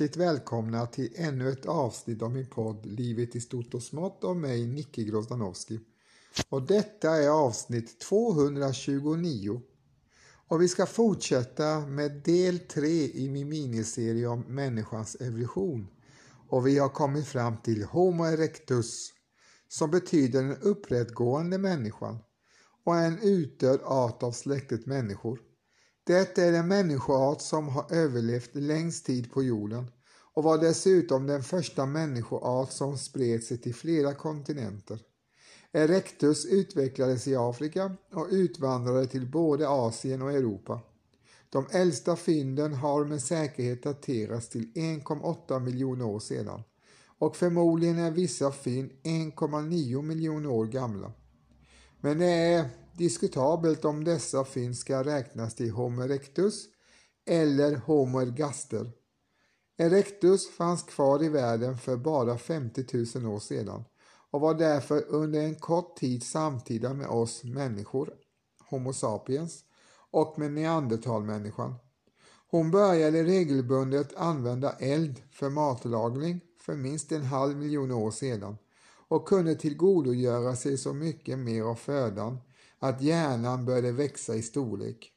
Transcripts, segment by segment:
Hjärtligt välkomna till ännu ett avsnitt av min podd Livet i stort och smått av mig, Nicke Grozdanowski. Och detta är avsnitt 229. Och vi ska fortsätta med del 3 i min miniserie om människans evolution. Och vi har kommit fram till Homo erectus, som betyder den upprättgående människan och är en utdöd art av släktet människor. Det är den människoart som har överlevt längst tid på jorden och var dessutom den första människoart som spred sig till flera kontinenter. Erectus utvecklades i Afrika och utvandrade till både Asien och Europa. De äldsta fynden har med säkerhet daterats till 1,8 miljoner år sedan och förmodligen är vissa fynd 1,9 miljoner år gamla. Men det är diskutabelt om dessa fynd ska räknas till Homo erectus eller Homo ergaster. Erectus fanns kvar i världen för bara 50 000 år sedan och var därför under en kort tid samtida med oss människor, Homo sapiens, och med neandertalmänniskan. Hon började regelbundet använda eld för matlagning för minst en halv miljon år sedan och kunde tillgodogöra sig så mycket mer av födan att hjärnan började växa i storlek.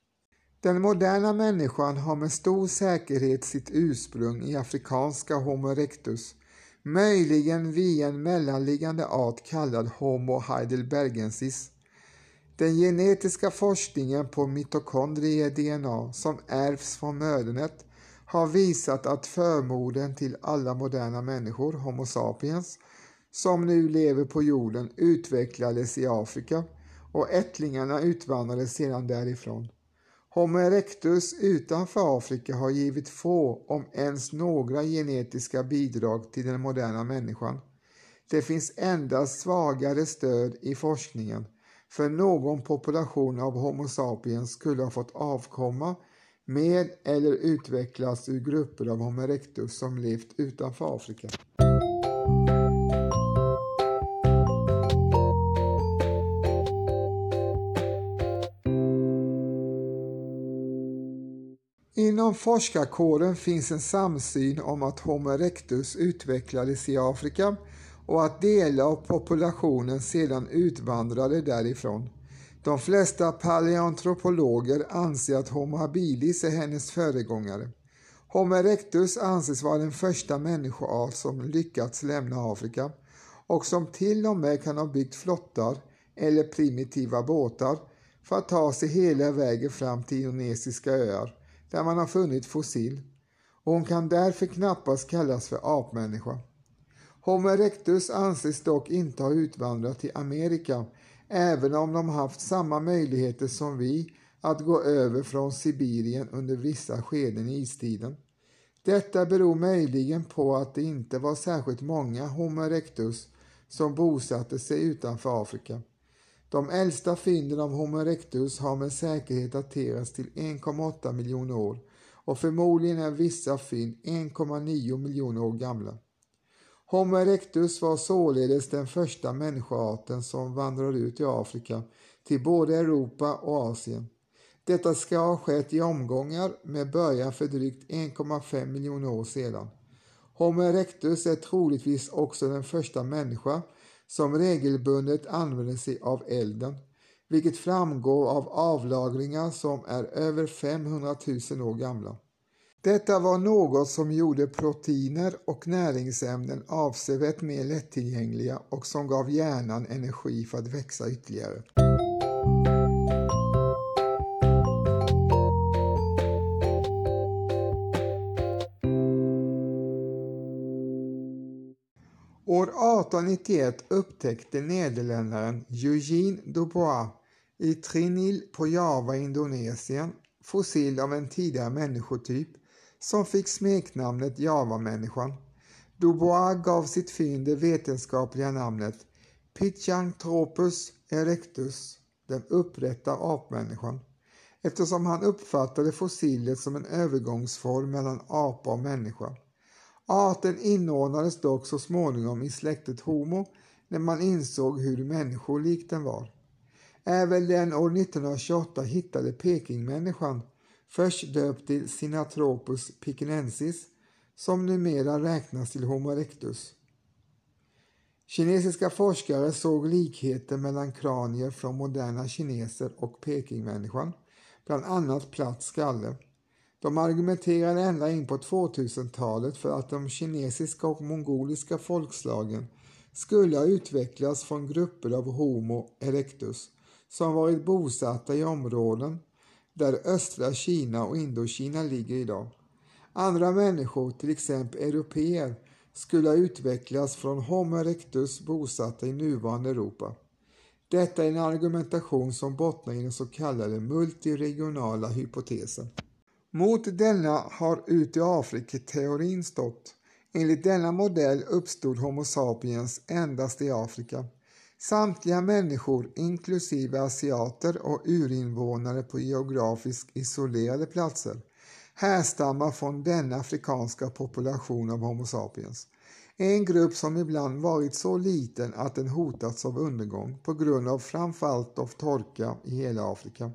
Den moderna människan har med stor säkerhet sitt ursprung i afrikanska Homo erectus, möjligen via en mellanliggande art kallad Homo heidelbergensis. Den genetiska forskningen på mitokondrie-DNA som ärvs från mödernet har visat att förmodern till alla moderna människor, Homo sapiens, som nu lever på jorden utvecklades i Afrika och ättlingarna utvandrade sedan därifrån. Homo erectus utanför Afrika har givit få, om ens några, genetiska bidrag till den moderna människan. Det finns endast svagare stöd i forskningen för någon population av Homo sapiens skulle ha fått avkomma med eller utvecklas ur grupper av Homo erectus som levt utanför Afrika. Inom forskarkåren finns en samsyn om att Homo erectus utvecklades i Afrika och att delar av populationen sedan utvandrade därifrån. De flesta paleontropologer anser att Homo habilis är hennes föregångare. Homo erectus anses vara den första människoart som lyckats lämna Afrika och som till och med kan ha byggt flottar eller primitiva båtar för att ta sig hela vägen fram till indonesiska öar där man har funnit fossil och hon kan därför knappast kallas för apmänniska. Homo erectus anses dock inte ha utvandrat till Amerika även om de haft samma möjligheter som vi att gå över från Sibirien under vissa skeden i istiden. Detta beror möjligen på att det inte var särskilt många Homo erectus som bosatte sig utanför Afrika. De äldsta fynden av Homo erectus har med säkerhet daterats till 1,8 miljoner år och förmodligen är vissa fynd 1,9 miljoner år gamla. Homo erectus var således den första människoarten som vandrade ut i Afrika till både Europa och Asien. Detta ska ha skett i omgångar med början för drygt 1,5 miljoner år sedan. Homo erectus är troligtvis också den första människa som regelbundet använder sig av elden, vilket framgår av avlagringar som är över 500 000 år gamla. Detta var något som gjorde proteiner och näringsämnen avsevärt mer lättillgängliga och som gav hjärnan energi för att växa ytterligare. 1891 upptäckte nederländaren Eugene Dubois i Trinil på Java, Indonesien, fossil av en tidigare människotyp som fick smeknamnet Javamänniskan. Dubois gav sitt fynd det vetenskapliga namnet Pichantropus erectus, den upprätta apmänniskan, eftersom han uppfattade fossilet som en övergångsform mellan apa och människa. Arten inordnades dock så småningom i släktet Homo när man insåg hur människolik den var. Även den år 1928 hittade Pekingmänniskan, först döpt till Sinatropus pikinensis, som numera räknas till Homo erectus. Kinesiska forskare såg likheter mellan kranier från moderna kineser och Pekingmänniskan, bland annat platt skalle. De argumenterade ända in på 2000-talet för att de kinesiska och mongoliska folkslagen skulle ha utvecklats från grupper av Homo erectus som varit bosatta i områden där östra Kina och Indokina ligger idag. Andra människor, till exempel europeer, skulle ha utvecklats från Homo erectus bosatta i nuvarande Europa. Detta är en argumentation som bottnar i den så kallade multiregionala hypotesen. Mot denna har ut i Afrika-teorin stått. Enligt denna modell uppstod Homo sapiens endast i Afrika. Samtliga människor, inklusive asiater och urinvånare på geografiskt isolerade platser, härstammar från denna afrikanska population av Homo sapiens. En grupp som ibland varit så liten att den hotats av undergång på grund av framförallt av torka i hela Afrika.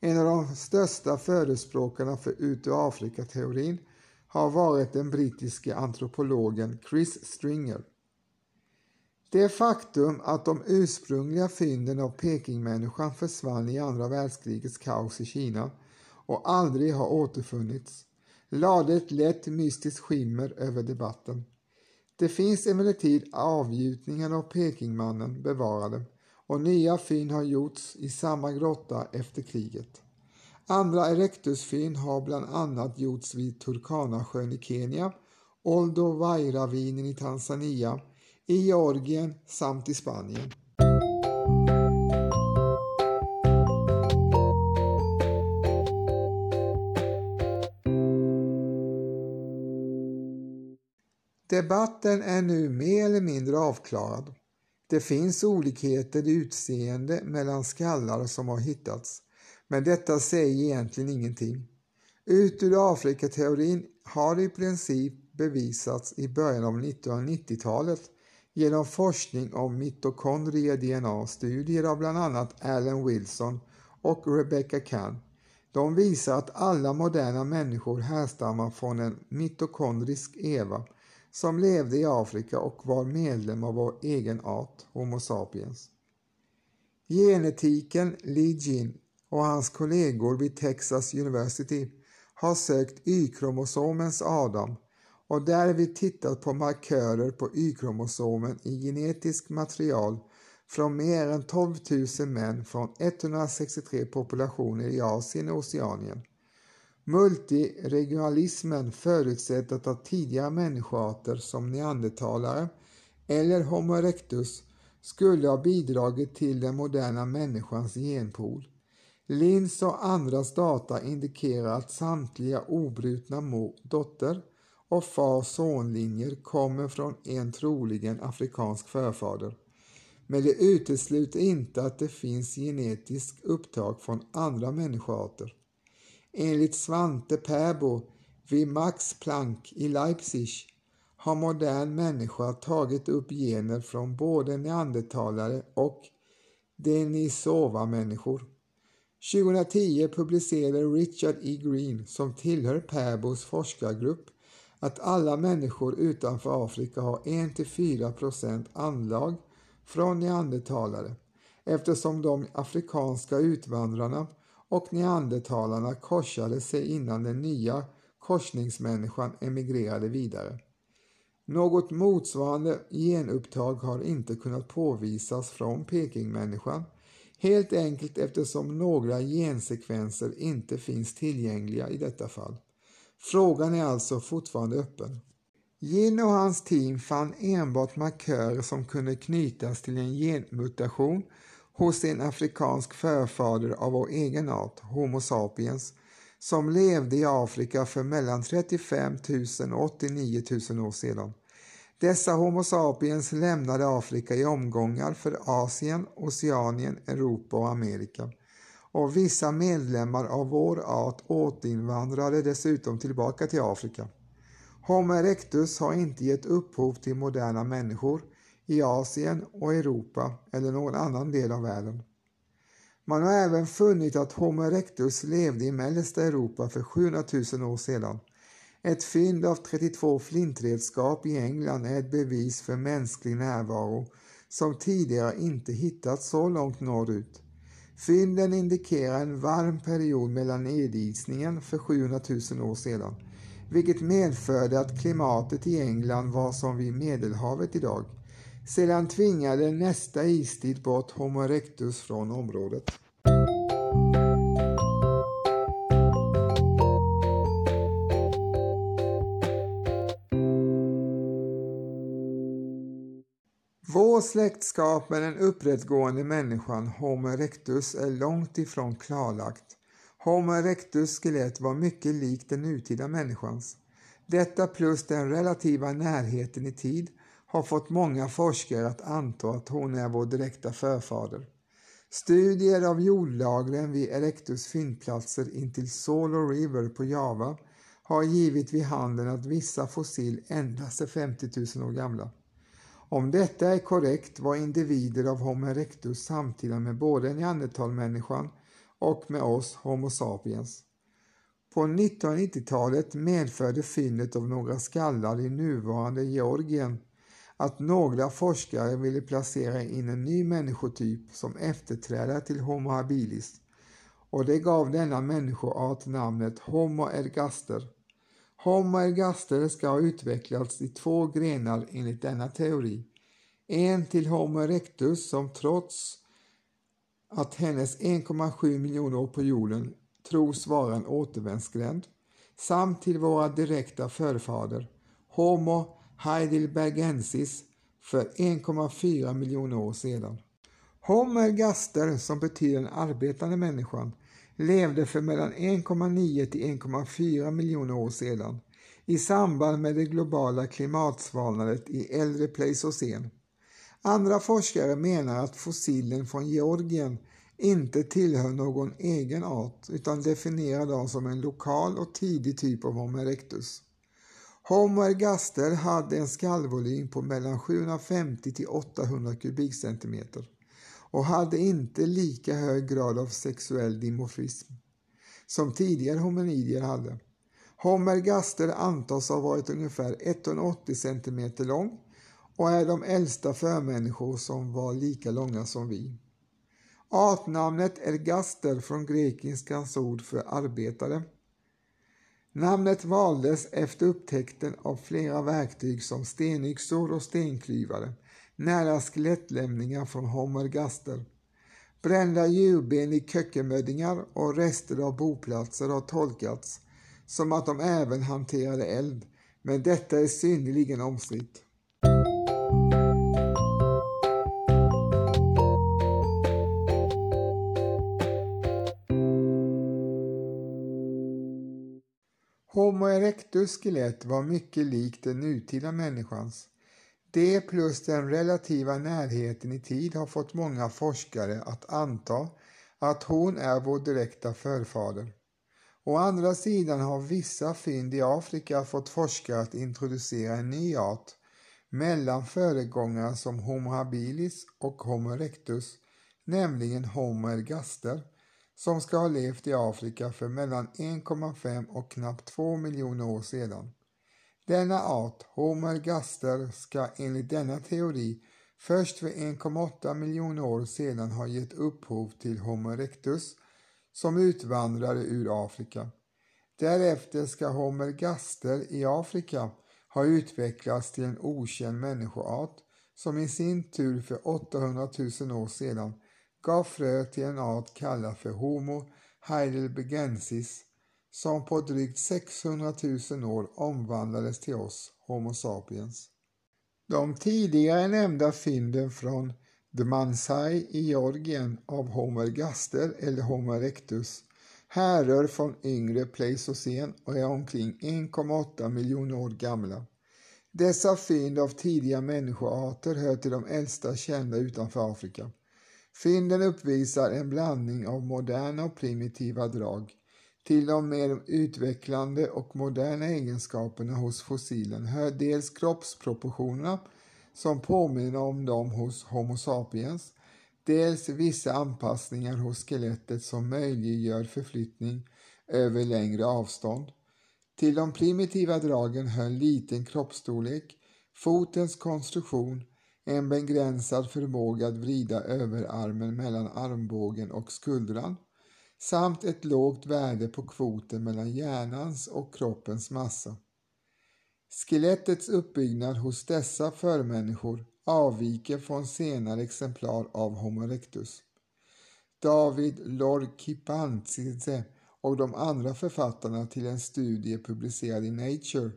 En av de största förespråkarna för ut ur Afrika-teorin har varit den brittiske antropologen Chris Stringer. Det faktum att de ursprungliga fynden av Pekingmänniskan försvann i andra världskrigets kaos i Kina och aldrig har återfunnits lade ett lätt mystiskt skimmer över debatten. Det finns emellertid avgjutningen av Pekingmannen bevarade och nya fynd har gjorts i samma grotta efter kriget. Andra erectusfynd har bland annat gjorts vid Turkanasjön i Kenya, Olduvai-ravinen i Tanzania, i Georgien samt i Spanien. Debatten är nu mer eller mindre avklarad. Det finns olikheter i utseende mellan skallar som har hittats, men detta säger egentligen ingenting. Ut ur Afrikateorin har i princip bevisats i början av 1990-talet genom forskning om mitokondrie-DNA-studier av bland annat Alan Wilson och Rebecca Kahn. De visar att alla moderna människor härstammar från en mitokondrisk Eva som levde i Afrika och var medlem av vår egen art, Homo sapiens. Genetiken Li Jin och hans kollegor vid Texas University har sökt Y-kromosomens Adam och därvid tittat på markörer på Y-kromosomen i genetiskt material från mer än 12 000 män från 163 populationer i Asien och Oceanien. Multiregionalismen förutsätter att tidigare människoarter som neandertalare eller Homo erectus skulle ha bidragit till den moderna människans genpool. Lins och andras data indikerar att samtliga obrutna dotter och far-sonlinjer kommer från en troligen afrikansk förfader. Men det utesluter inte att det finns genetiskt upptag från andra människoarter. Enligt Svante Pääbo vid Max Planck i Leipzig har modern människa tagit upp gener från både neandertalare och Denisova-människor. 2010 publicerade Richard E. Green, som tillhör Pääbos forskargrupp, att alla människor utanför Afrika har 1-4% anlag från neandertalare eftersom de afrikanska utvandrarna och neandertalarna korsade sig innan den nya korsningsmänniskan emigrerade vidare. Något motsvarande genupptag har inte kunnat påvisas från Pekingmänniskan, helt enkelt eftersom några gensekvenser inte finns tillgängliga i detta fall. Frågan är alltså fortfarande öppen. Gin och hans team fann enbart markörer som kunde knytas till en genmutation hos en afrikansk förfader av vår egen art, Homo sapiens, som levde i Afrika för mellan 35 000 och 89 000 år sedan. Dessa Homo sapiens lämnade Afrika i omgångar för Asien, Oceanien, Europa och Amerika. Och vissa medlemmar av vår art återinvandrade dessutom tillbaka till Afrika. Homo erectus har inte gett upphov till moderna människor i Asien och Europa eller någon annan del av världen. Man har även funnit att Homo erectus levde i mellersta Europa för 700 000 år sedan. Ett fynd av 32 flintredskap i England är ett bevis för mänsklig närvaro som tidigare inte hittats så långt norrut. Fynden indikerar en varm period mellan nedisningen för 700 000 år sedan, vilket medförde att klimatet i England var som vid Medelhavet idag. Sedan tvingade nästa istid bort Homo erectus från området. Vår släktskap med den upprättgående människan Homo erectus är långt ifrån klarlagt. Homo erectus skelett var mycket likt den nutida människans. Detta plus den relativa närheten i tid har fått många forskare att anta att hon är vår direkta förfader. Studier av jordlagren vid Erectus fyndplatser intill Solo River på Java har givit vid handen att vissa fossil endast är 50 000 år gamla. Om detta är korrekt var individer av Homo erectus samtida med både neandertalmänniskan och med oss Homo sapiens. På 1990-talet medförde fyndet av några skallar i nuvarande Georgien att några forskare ville placera in en ny människotyp som efterträdare till Homo habilis och det gav denna människoart namnet Homo ergaster. Homo ergaster ska ha utvecklats i två grenar enligt denna teori. En till Homo erectus som trots att hennes 1,7 miljoner år på jorden tros vara en återvändsgränd samt till våra direkta förfader Homo heidelbergensis för 1,4 miljoner år sedan. Homo gaster, som betyder den arbetande människan, levde för mellan 1,9 till 1,4 miljoner år sedan i samband med det globala klimatsvalnandet i äldre pleistocen. Andra forskare menar att fossilen från Georgien inte tillhör någon egen art utan definierar dem som en lokal och tidig typ av Homo erectus. Homo ergaster hade en skallvolym på mellan 750 till 800 kubikcentimeter och hade inte lika hög grad av sexuell dimorfism som tidigare hominidier hade. Homo ergaster antas ha varit ungefär 180 centimeter lång och är de äldsta förmänniskor som var lika långa som vi. Artnamnet ergaster från grekiskans ord för arbetare Namnet valdes efter upptäckten av flera verktyg som stenyxor och stenklyvare, nära skelettlämningar från homergaster. Brända djurben i kökkenmöddingar och rester av boplatser har tolkats som att de även hanterade eld, men detta är synnerligen omstritt. Erectus skelett var mycket likt den nutida människans. Det plus den relativa närheten i tid har fått många forskare att anta att hon är vår direkta förfader. Å andra sidan har vissa fynd i Afrika fått forskare att introducera en ny art mellan föregångare som Homo habilis och Homo erectus, nämligen Homo ergaster som ska ha levt i Afrika för mellan 1,5 och knappt 2 miljoner år sedan. Denna art, Homo gaster, ska enligt denna teori först för 1,8 miljoner år sedan ha gett upphov till Homo erectus som utvandrade ur Afrika. Därefter ska Homo gaster i Afrika ha utvecklats till en okänd människoart som i sin tur för 800 000 år sedan gav frö till en art kallad för Homo heidelbergensis som på drygt 600 000 år omvandlades till oss, Homo sapiens. De tidigare nämnda fynden från Dmansai i Georgien av Homo ergaster eller Homo erectus härrör från yngre pleistocen och är omkring 1,8 miljoner år gamla. Dessa fynd av tidiga människoarter hör till de äldsta kända utanför Afrika. Fynden uppvisar en blandning av moderna och primitiva drag. Till de mer utvecklande och moderna egenskaperna hos fossilen hör dels kroppsproportionerna som påminner om dem hos Homo sapiens, dels vissa anpassningar hos skelettet som möjliggör förflyttning över längre avstånd. Till de primitiva dragen hör liten kroppsstorlek, fotens konstruktion, en begränsad förmåga att vrida överarmen mellan armbågen och skuldran samt ett lågt värde på kvoten mellan hjärnans och kroppens massa. Skelettets uppbyggnad hos dessa förmänniskor avviker från senare exemplar av Homo erectus. David Lorkipantzidze och de andra författarna till en studie publicerad i Nature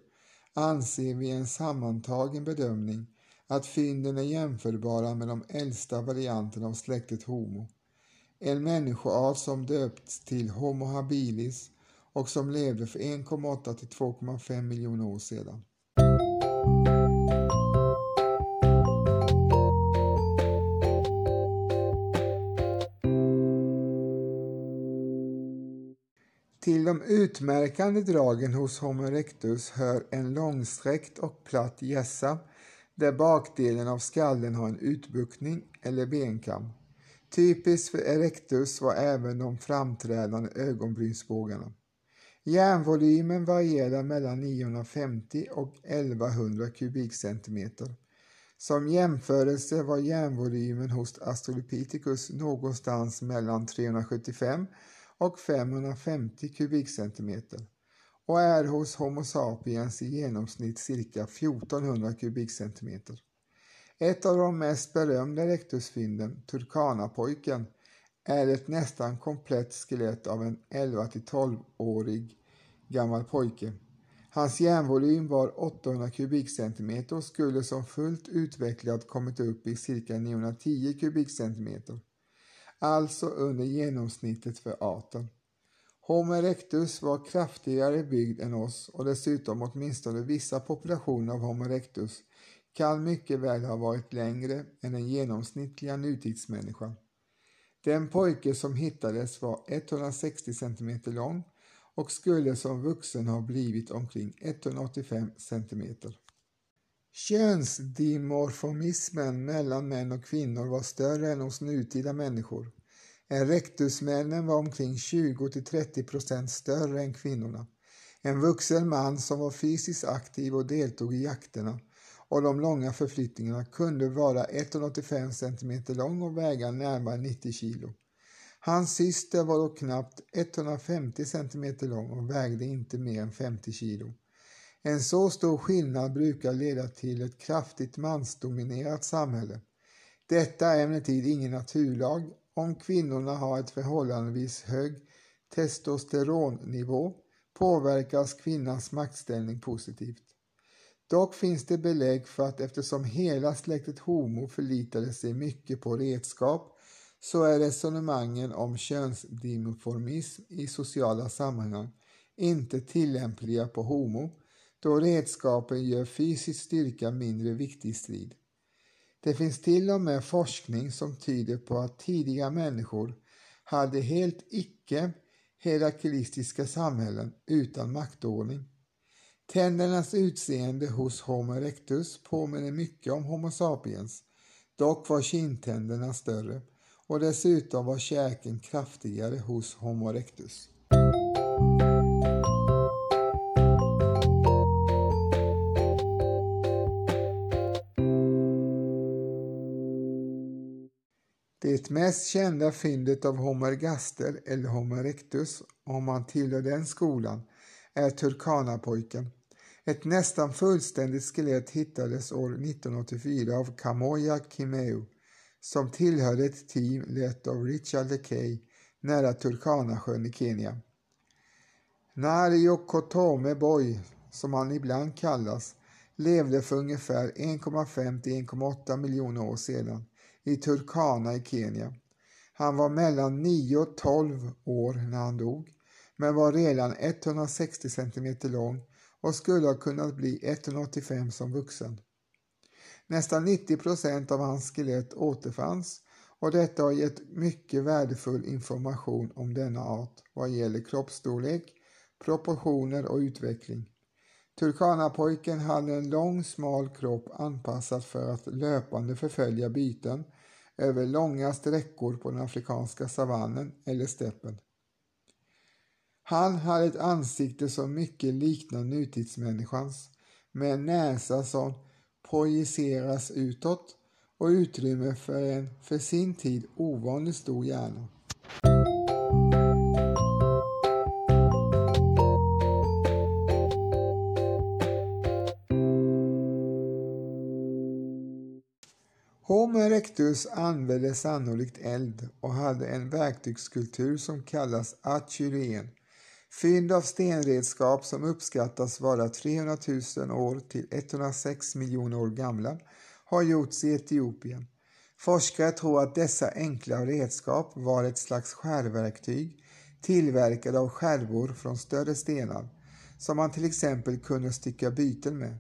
anser vid en sammantagen bedömning att fynden är jämförbara med de äldsta varianterna av släktet Homo. En människoart som döpts till Homo habilis och som levde för 1,8 till 2,5 miljoner år sedan. Till de utmärkande dragen hos Homo erectus hör en långsträckt och platt hjässa där bakdelen av skallen har en utbuktning eller benkam. Typiskt för erectus var även de framträdande ögonbrynsbågarna. Järnvolymen varierar mellan 950 och 1100 kubikcentimeter. Som jämförelse var järnvolymen hos Australopithecus någonstans mellan 375 och 550 kubikcentimeter och är hos Homo sapiens i genomsnitt cirka 1400 kubikcentimeter. Ett av de mest berömda rektusfynden, Turkanapojken, är ett nästan komplett skelett av en 11 12-årig gammal pojke. Hans järnvolym var 800 kubikcentimeter och skulle som fullt utvecklad kommit upp i cirka 910 kubikcentimeter alltså under genomsnittet för arten. Homo erectus var kraftigare byggd än oss och dessutom åtminstone vissa populationer av Homo erectus kan mycket väl ha varit längre än den genomsnittliga nutidsmänniskan. Den pojke som hittades var 160 cm lång och skulle som vuxen ha blivit omkring 185 cm. Könsdimorfomismen mellan män och kvinnor var större än hos nutida människor. Erectusmännen var omkring 20-30% större än kvinnorna. En vuxen man som var fysiskt aktiv och deltog i jakterna och de långa förflyttningarna kunde vara 185 cm lång och väga närmare 90 kg. Hans syster var då knappt 150 cm lång och vägde inte mer än 50 kg. En så stor skillnad brukar leda till ett kraftigt mansdominerat samhälle. Detta är emellertid ingen naturlag om kvinnorna har ett förhållandevis hög testosteronnivå påverkas kvinnans maktställning positivt. Dock finns det belägg för att eftersom hela släktet Homo förlitade sig mycket på redskap så är resonemangen om könsdimorfism i sociala sammanhang inte tillämpliga på Homo då redskapen gör fysisk styrka mindre viktig i strid. Det finns till och med forskning som tyder på att tidiga människor hade helt icke hierarkistiska samhällen utan maktordning. Tändernas utseende hos Homo erectus påminner mycket om Homo sapiens. Dock var kindtänderna större och dessutom var käken kraftigare hos Homo erectus. Mest kända fyndet av Homo ergaster eller Homo erectus, om man tillhör den skolan, är Turkana-pojken. Ett nästan fullständigt skelett hittades år 1984 av Kamoya Kimeu som tillhörde ett team lett av Richard LeKay nära Turkanasjön i Kenya. Nario Kotome Boy, som han ibland kallas, levde för ungefär 1,5 1,8 miljoner år sedan i Turkana i Kenya. Han var mellan 9 och 12 år när han dog, men var redan 160 cm lång och skulle ha kunnat bli 185 som vuxen. Nästan 90 procent av hans skelett återfanns och detta har gett mycket värdefull information om denna art vad gäller kroppsstorlek, proportioner och utveckling. Turkanapojken hade en lång smal kropp anpassad för att löpande förfölja byten över långa sträckor på den afrikanska savannen eller steppen. Han hade ett ansikte som mycket liknar nutidsmänniskans med en näsa som projiceras utåt och utrymme för en för sin tid ovanligt stor hjärna. Homo använde sannolikt eld och hade en verktygskultur som kallas atyren. Fynd av stenredskap som uppskattas vara 300 000 år till 106 miljoner år gamla har gjorts i Etiopien. Forskare tror att dessa enkla redskap var ett slags skärverktyg tillverkade av skärvor från större stenar som man till exempel kunde stycka byten med.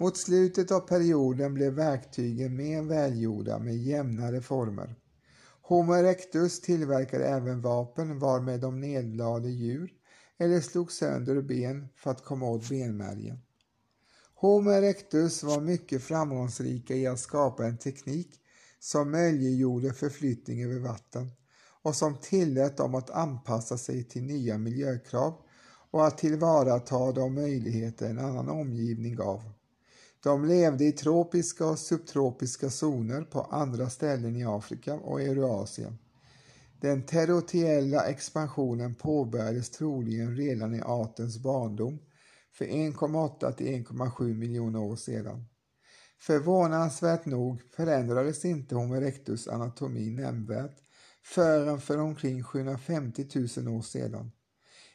Mot slutet av perioden blev verktygen mer välgjorda med jämnare former. Homo erectus tillverkade även vapen varmed de nedlade djur eller slog sönder ben för att komma åt benmärgen. Homo erectus var mycket framgångsrika i att skapa en teknik som möjliggjorde förflyttning över vatten och som tillät dem att anpassa sig till nya miljökrav och att tillvarata de möjligheter en annan omgivning gav. De levde i tropiska och subtropiska zoner på andra ställen i Afrika och Eurasien. Den territoriella expansionen påbörjades troligen redan i artens barndom för 1,8 till 1,7 miljoner år sedan. Förvånansvärt nog förändrades inte Homo erectus anatomi nämnvärt förrän för omkring 750 000 år sedan.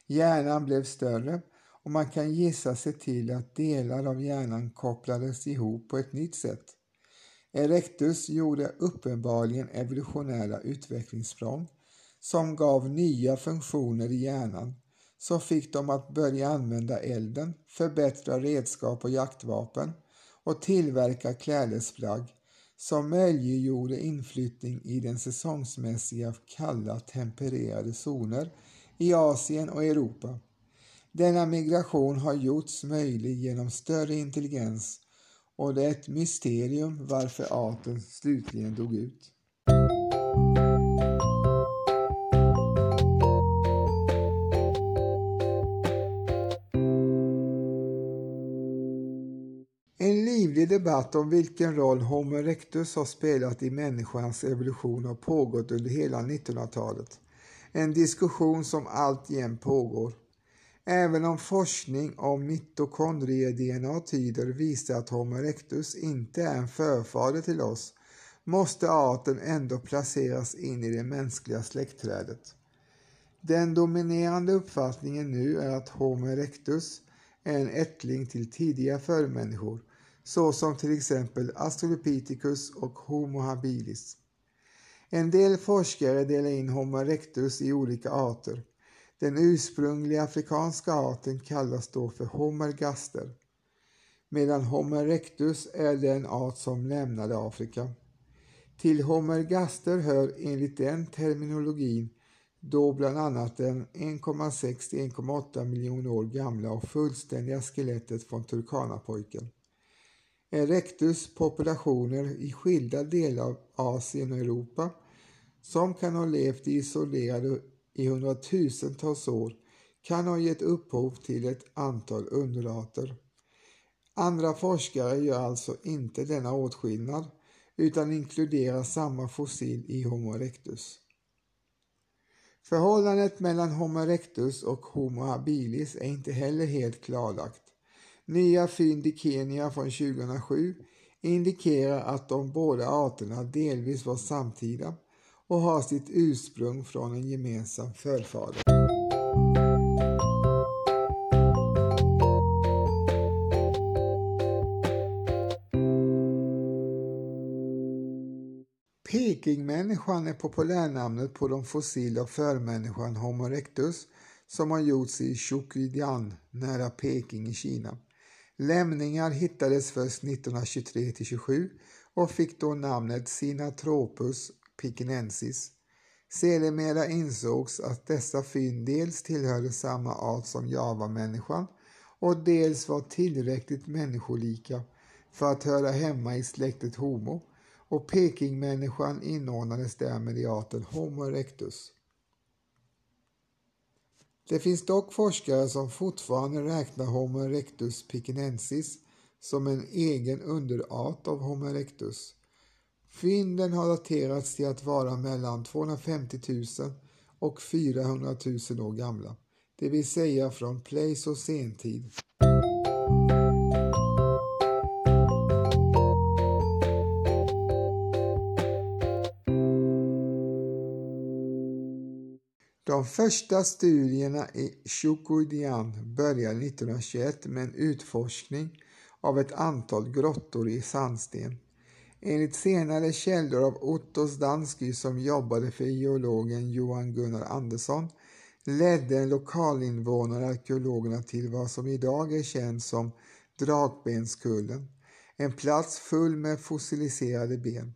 Hjärnan blev större och man kan gissa sig till att delar av hjärnan kopplades ihop på ett nytt sätt. Erectus gjorde uppenbarligen evolutionära utvecklingssprång som gav nya funktioner i hjärnan som fick dem att börja använda elden, förbättra redskap och jaktvapen och tillverka klädesplagg som möjliggjorde inflyttning i den säsongsmässiga kalla tempererade zoner i Asien och Europa. Denna migration har gjorts möjlig genom större intelligens och det är ett mysterium varför arten slutligen dog ut. En livlig debatt om vilken roll Homo erectus har spelat i människans evolution har pågått under hela 1900-talet. En diskussion som alltjämt pågår. Även om forskning om mitokondrie-DNA tyder visar att Homo erectus inte är en förfader till oss måste arten ändå placeras in i det mänskliga släktträdet. Den dominerande uppfattningen nu är att Homo erectus är en ättling till tidiga förmänniskor såsom till exempel Australopithecus och Homo habilis. En del forskare delar in Homo erectus i olika arter. Den ursprungliga afrikanska arten kallas då för Homergaster. medan Homerectus är den art som lämnade Afrika. Till Homergaster hör enligt den terminologin då bland annat den 1,6-1,8 miljoner år gamla och fullständiga skelettet från Turkanapojken. Erectus populationer i skilda delar av Asien och Europa som kan ha levt i isolerade i hundratusentals år kan ha gett upphov till ett antal underarter. Andra forskare gör alltså inte denna åtskillnad utan inkluderar samma fossil i Homo erectus. Förhållandet mellan Homo erectus och Homo habilis är inte heller helt klarlagt. Nya fynd i Kenya från 2007 indikerar att de båda arterna delvis var samtida och har sitt ursprung från en gemensam förfader. Pekingmänniskan är populärnamnet på de fossila förmänniskan Homo erectus som har gjorts i Shuqidian nära Peking i Kina. Lämningar hittades först 1923-27 och fick då namnet Sinatropus Pikinensis. Sedermera insågs att dessa fynd dels tillhörde samma art som javamänniskan och dels var tillräckligt människolika för att höra hemma i släktet Homo och Pekingmänniskan inordnades därmed i arten Homo erectus. Det finns dock forskare som fortfarande räknar Homo erectus pikinensis som en egen underart av Homo erectus. Fynden har daterats till att vara mellan 250 000 och 400 000 år gamla, det vill säga från pleistocentid. De första studierna i Chukwudian började 1921 med en utforskning av ett antal grottor i sandsten. Enligt senare källor av Otto Zdansky som jobbade för geologen Johan Gunnar Andersson ledde en lokalinvånare arkeologerna till vad som idag är känt som Drakbenskullen, en plats full med fossiliserade ben.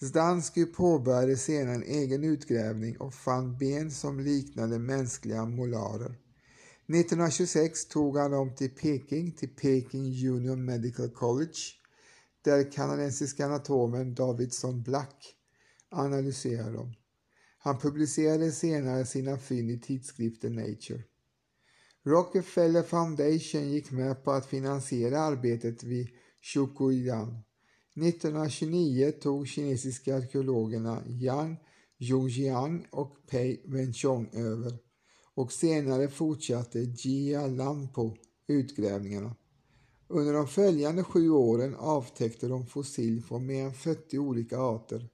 Zdansky påbörjade senare en egen utgrävning och fann ben som liknade mänskliga molarer. 1926 tog han dem till Peking, till Peking Union Medical College, där kanadensiska anatomen Davidson Black analyserar dem. Han publicerade senare sina fynd i tidskriften Nature. Rockefeller Foundation gick med på att finansiera arbetet vid Chukoidan 1929 tog kinesiska arkeologerna Yang Zhongjiang och Pei Wenchong över och senare fortsatte Jia Lampo utgrävningarna. Under de följande sju åren avtäckte de fossil från mer än 40 olika arter.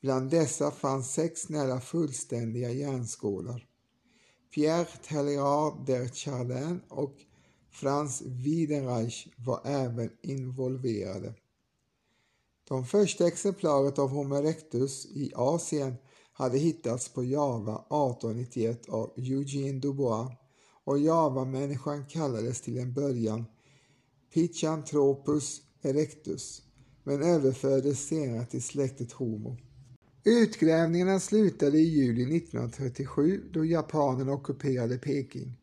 Bland dessa fanns sex nära fullständiga järnskålar. Pierre Tellerard der Chardin och Franz Widenreich var även involverade. De första exemplaret av Homo erectus i Asien hade hittats på Java 1891 av Eugene Dubois och Javamänniskan kallades till en början Pichantropus erectus men överfördes senare till släktet Homo. Utgrävningarna slutade i juli 1937 då japanerna ockuperade Peking.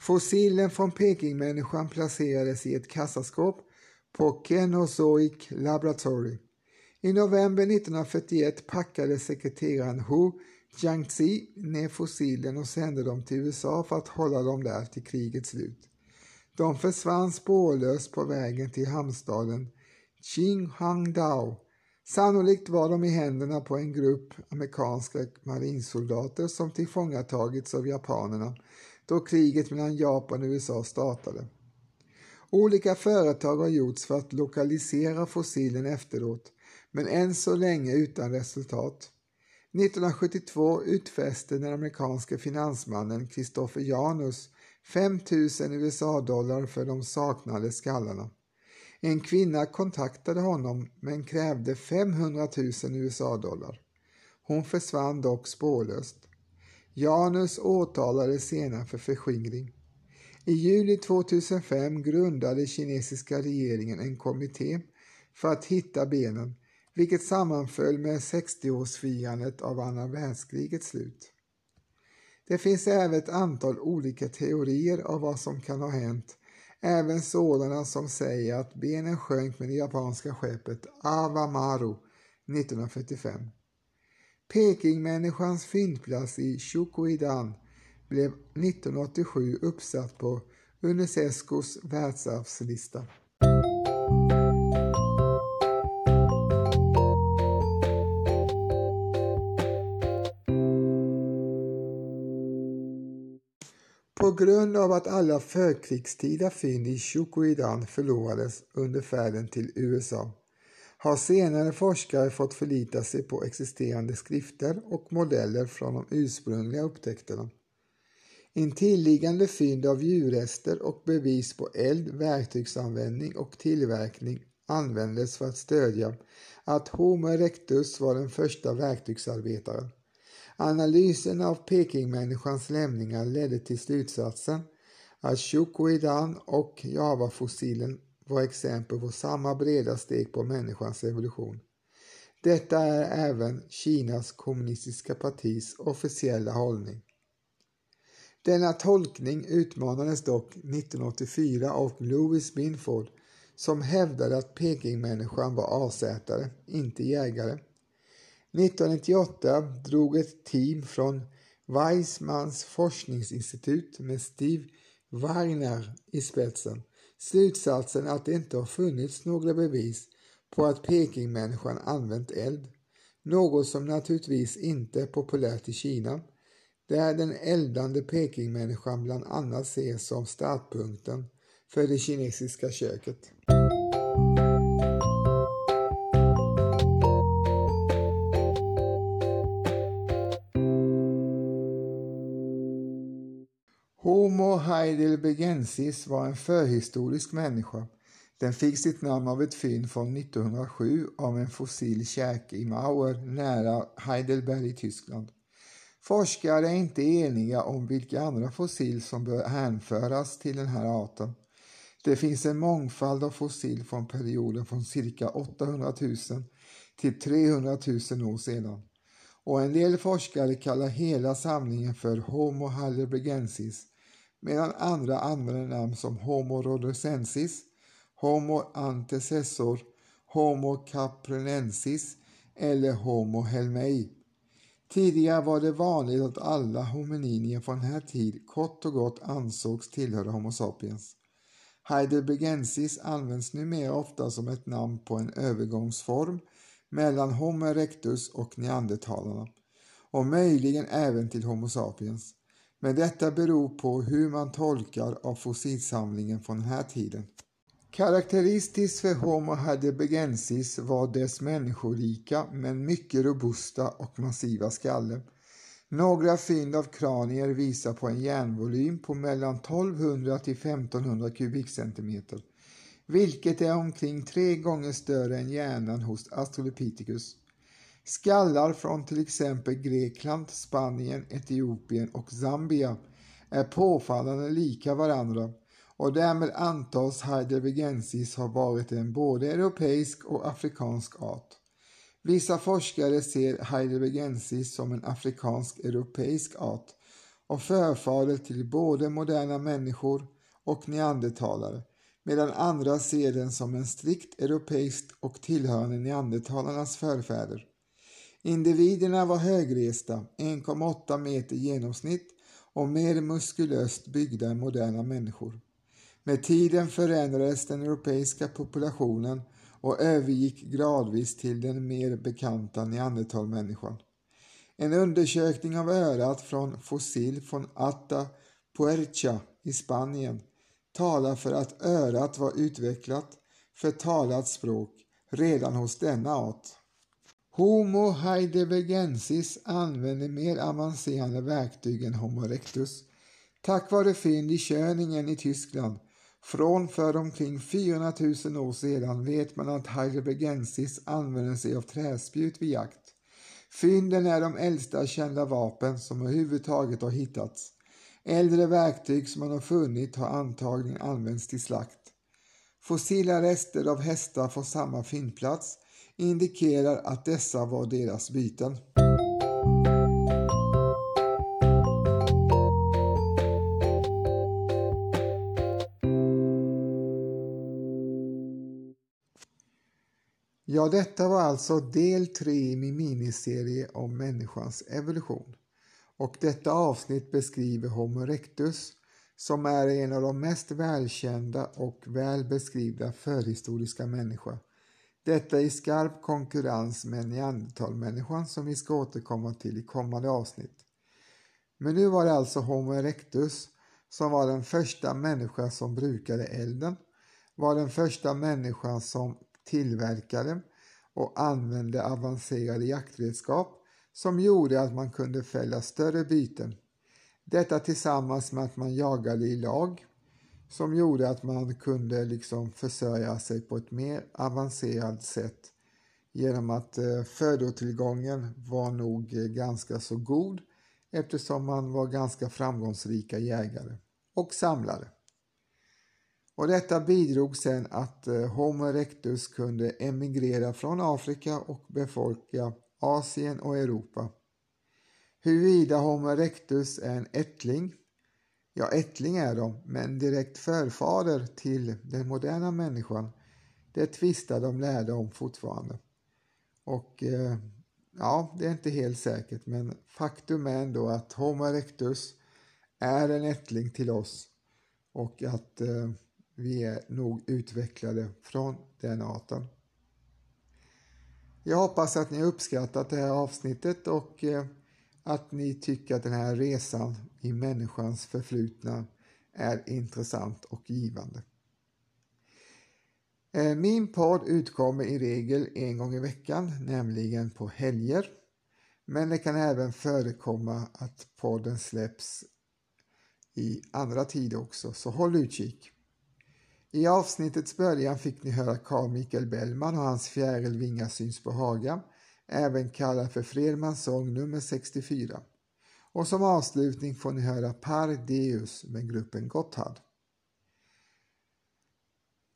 Fossilen från Pekingmänniskan placerades i ett kassaskåp på Kenozoic Laboratory. I november 1941 packade sekreteraren Hu Jiangxi ner fossilen och sände dem till USA för att hålla dem där till krigets slut. De försvann spårlöst på vägen till hamnstaden Qinghangdao. Sannolikt var de i händerna på en grupp amerikanska marinsoldater som tillfångatagits av japanerna då kriget mellan Japan och USA startade. Olika företag har gjorts för att lokalisera fossilen efteråt, men än så länge utan resultat. 1972 utfäste den amerikanske finansmannen Christopher Janus 5 000 USA-dollar för de saknade skallarna. En kvinna kontaktade honom men krävde 500 000 USA-dollar. Hon försvann dock spårlöst. Janus åtalades senare för förskingring. I juli 2005 grundade kinesiska regeringen en kommitté för att hitta benen, vilket sammanföll med 60-årsfirandet av andra världskrigets slut. Det finns även ett antal olika teorier av vad som kan ha hänt, även sådana som säger att benen sjönk med det japanska skeppet Awamaru 1945. Pekingmänniskans fyndplats i Shukuidan blev 1987 uppsatt på Unescos världsarvslista. På grund av att alla förkrigstida fynd i Chukoidan förlorades under färden till USA har senare forskare fått förlita sig på existerande skrifter och modeller från de ursprungliga upptäckterna. Intilliggande fynd av djurrester och bevis på eld, verktygsanvändning och tillverkning användes för att stödja att Homo erectus var den första verktygsarbetaren. Analysen av Pekingmänniskans lämningar ledde till slutsatsen att Shukuidan och Java-fossilen var exempel på samma breda steg på människans evolution. Detta är även Kinas kommunistiska partis officiella hållning. Denna tolkning utmanades dock 1984 av Louis Binford som hävdade att Pekingmänniskan var avsätare, inte jägare. 1998 drog ett team från Weizmanns forskningsinstitut med Steve Wagner i spetsen slutsatsen att det inte har funnits några bevis på att Pekingmänniskan använt eld. Något som naturligtvis inte är populärt i Kina, där den eldande Pekingmänniskan bland annat ses som startpunkten för det kinesiska köket. Heidelbergensis var en förhistorisk människa. Den fick sitt namn av ett fynd från 1907 av en fossil käke i Mauer nära Heidelberg i Tyskland. Forskare är inte eniga om vilka andra fossil som bör hänföras till den här arten. Det finns en mångfald av fossil från perioden från cirka 800 000 till 300 000 år sedan och en del forskare kallar hela samlingen för Homo heidelbergensis medan andra använder namn som Homo rhodosensis, Homo antecessor, Homo caprinensis eller Homo helmei. Tidigare var det vanligt att alla homininier från den här tid kort och gott ansågs tillhöra Homo sapiens. Heidelbergensis används numera ofta som ett namn på en övergångsform mellan Homo erectus och neandertalarna och möjligen även till Homo sapiens. Men detta beror på hur man tolkar av fossilsamlingen från den här tiden. Karaktäristiskt för Homo heidelbergensis var dess människolika men mycket robusta och massiva skalle. Några fynd av kranier visar på en järnvolym på mellan 1200 till 1500 kubikcentimeter, vilket är omkring tre gånger större än hjärnan hos Australopithecus. Skallar från till exempel Grekland, Spanien, Etiopien och Zambia är påfallande lika varandra och därmed antas heidelbergensis ha varit en både europeisk och afrikansk art. Vissa forskare ser heidelbergensis som en afrikansk-europeisk art och förfader till både moderna människor och neandertalare medan andra ser den som en strikt europeisk och tillhörande neandertalarnas förfäder. Individerna var högresta, 1,8 meter genomsnitt och mer muskulöst byggda än moderna människor. Med tiden förändrades den europeiska populationen och övergick gradvis till den mer bekanta neandertalmänniskan. En undersökning av örat från fossil från Ata Puercha i Spanien talar för att örat var utvecklat för talat språk redan hos denna art. Homo heidelbergensis använde mer avancerade verktyg än Homo erectus. Tack vare fynd i Schöningen i Tyskland från för omkring 400 000 år sedan vet man att heidelbergensis använde sig av träspjut vid jakt. Fynden är de äldsta kända vapen som överhuvudtaget har hittats. Äldre verktyg som man har funnit har antagligen använts till slakt. Fossila rester av hästar från samma fyndplats indikerar att dessa var deras byten. Ja, detta var alltså del 3 i min miniserie om människans evolution. Och detta avsnitt beskriver Homo erectus som är en av de mest välkända och väl beskrivna förhistoriska människor detta i skarp konkurrens med neandertalmänniskan som vi ska återkomma till i kommande avsnitt. Men nu var det alltså Homo erectus som var den första människan som brukade elden, var den första människan som tillverkade och använde avancerade jaktredskap som gjorde att man kunde fälla större byten. Detta tillsammans med att man jagade i lag som gjorde att man kunde liksom försörja sig på ett mer avancerat sätt genom att eh, födotillgången var nog eh, ganska så god eftersom man var ganska framgångsrika jägare och samlare. Och detta bidrog sen att eh, Homo erectus kunde emigrera från Afrika och befolka Asien och Europa. Huruvida Homo erectus är en ättling Ja, ättling är de, men direkt förfader till den moderna människan, det tvistar de lärde om fortfarande. Och eh, ja, det är inte helt säkert, men faktum är ändå att Homo erectus är en ättling till oss och att eh, vi är nog utvecklade från den arten. Jag hoppas att ni har uppskattat det här avsnittet och eh, att ni tycker att den här resan i människans förflutna är intressant och givande. Eh, min podd utkommer i regel en gång i veckan, nämligen på helger. Men det kan även förekomma att podden släpps i andra tider också, så håll utkik. I avsnittets början fick ni höra Carl Michael Bellman och hans Fjärilvingar syns på Haga, även kallad för Fredmans sång nummer 64. Och som avslutning får ni höra Par Deus med gruppen Gotthard.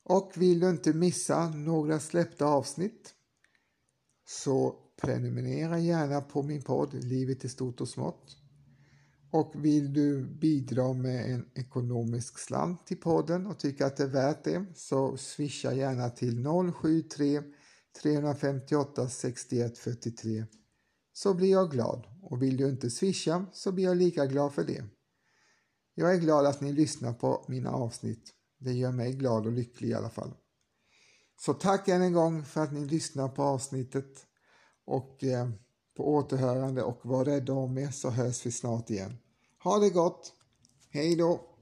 Och vill du inte missa några släppta avsnitt så prenumerera gärna på min podd Livet i stort och smått. Och vill du bidra med en ekonomisk slant till podden och tycker att det är värt det så swisha gärna till 073 358 61 43 så blir jag glad och vill du inte swisha så blir jag lika glad för det. Jag är glad att ni lyssnar på mina avsnitt. Det gör mig glad och lycklig i alla fall. Så tack än en gång för att ni lyssnar på avsnittet och eh, på återhörande och var rädda om er så hörs vi snart igen. Ha det gott! Hej då!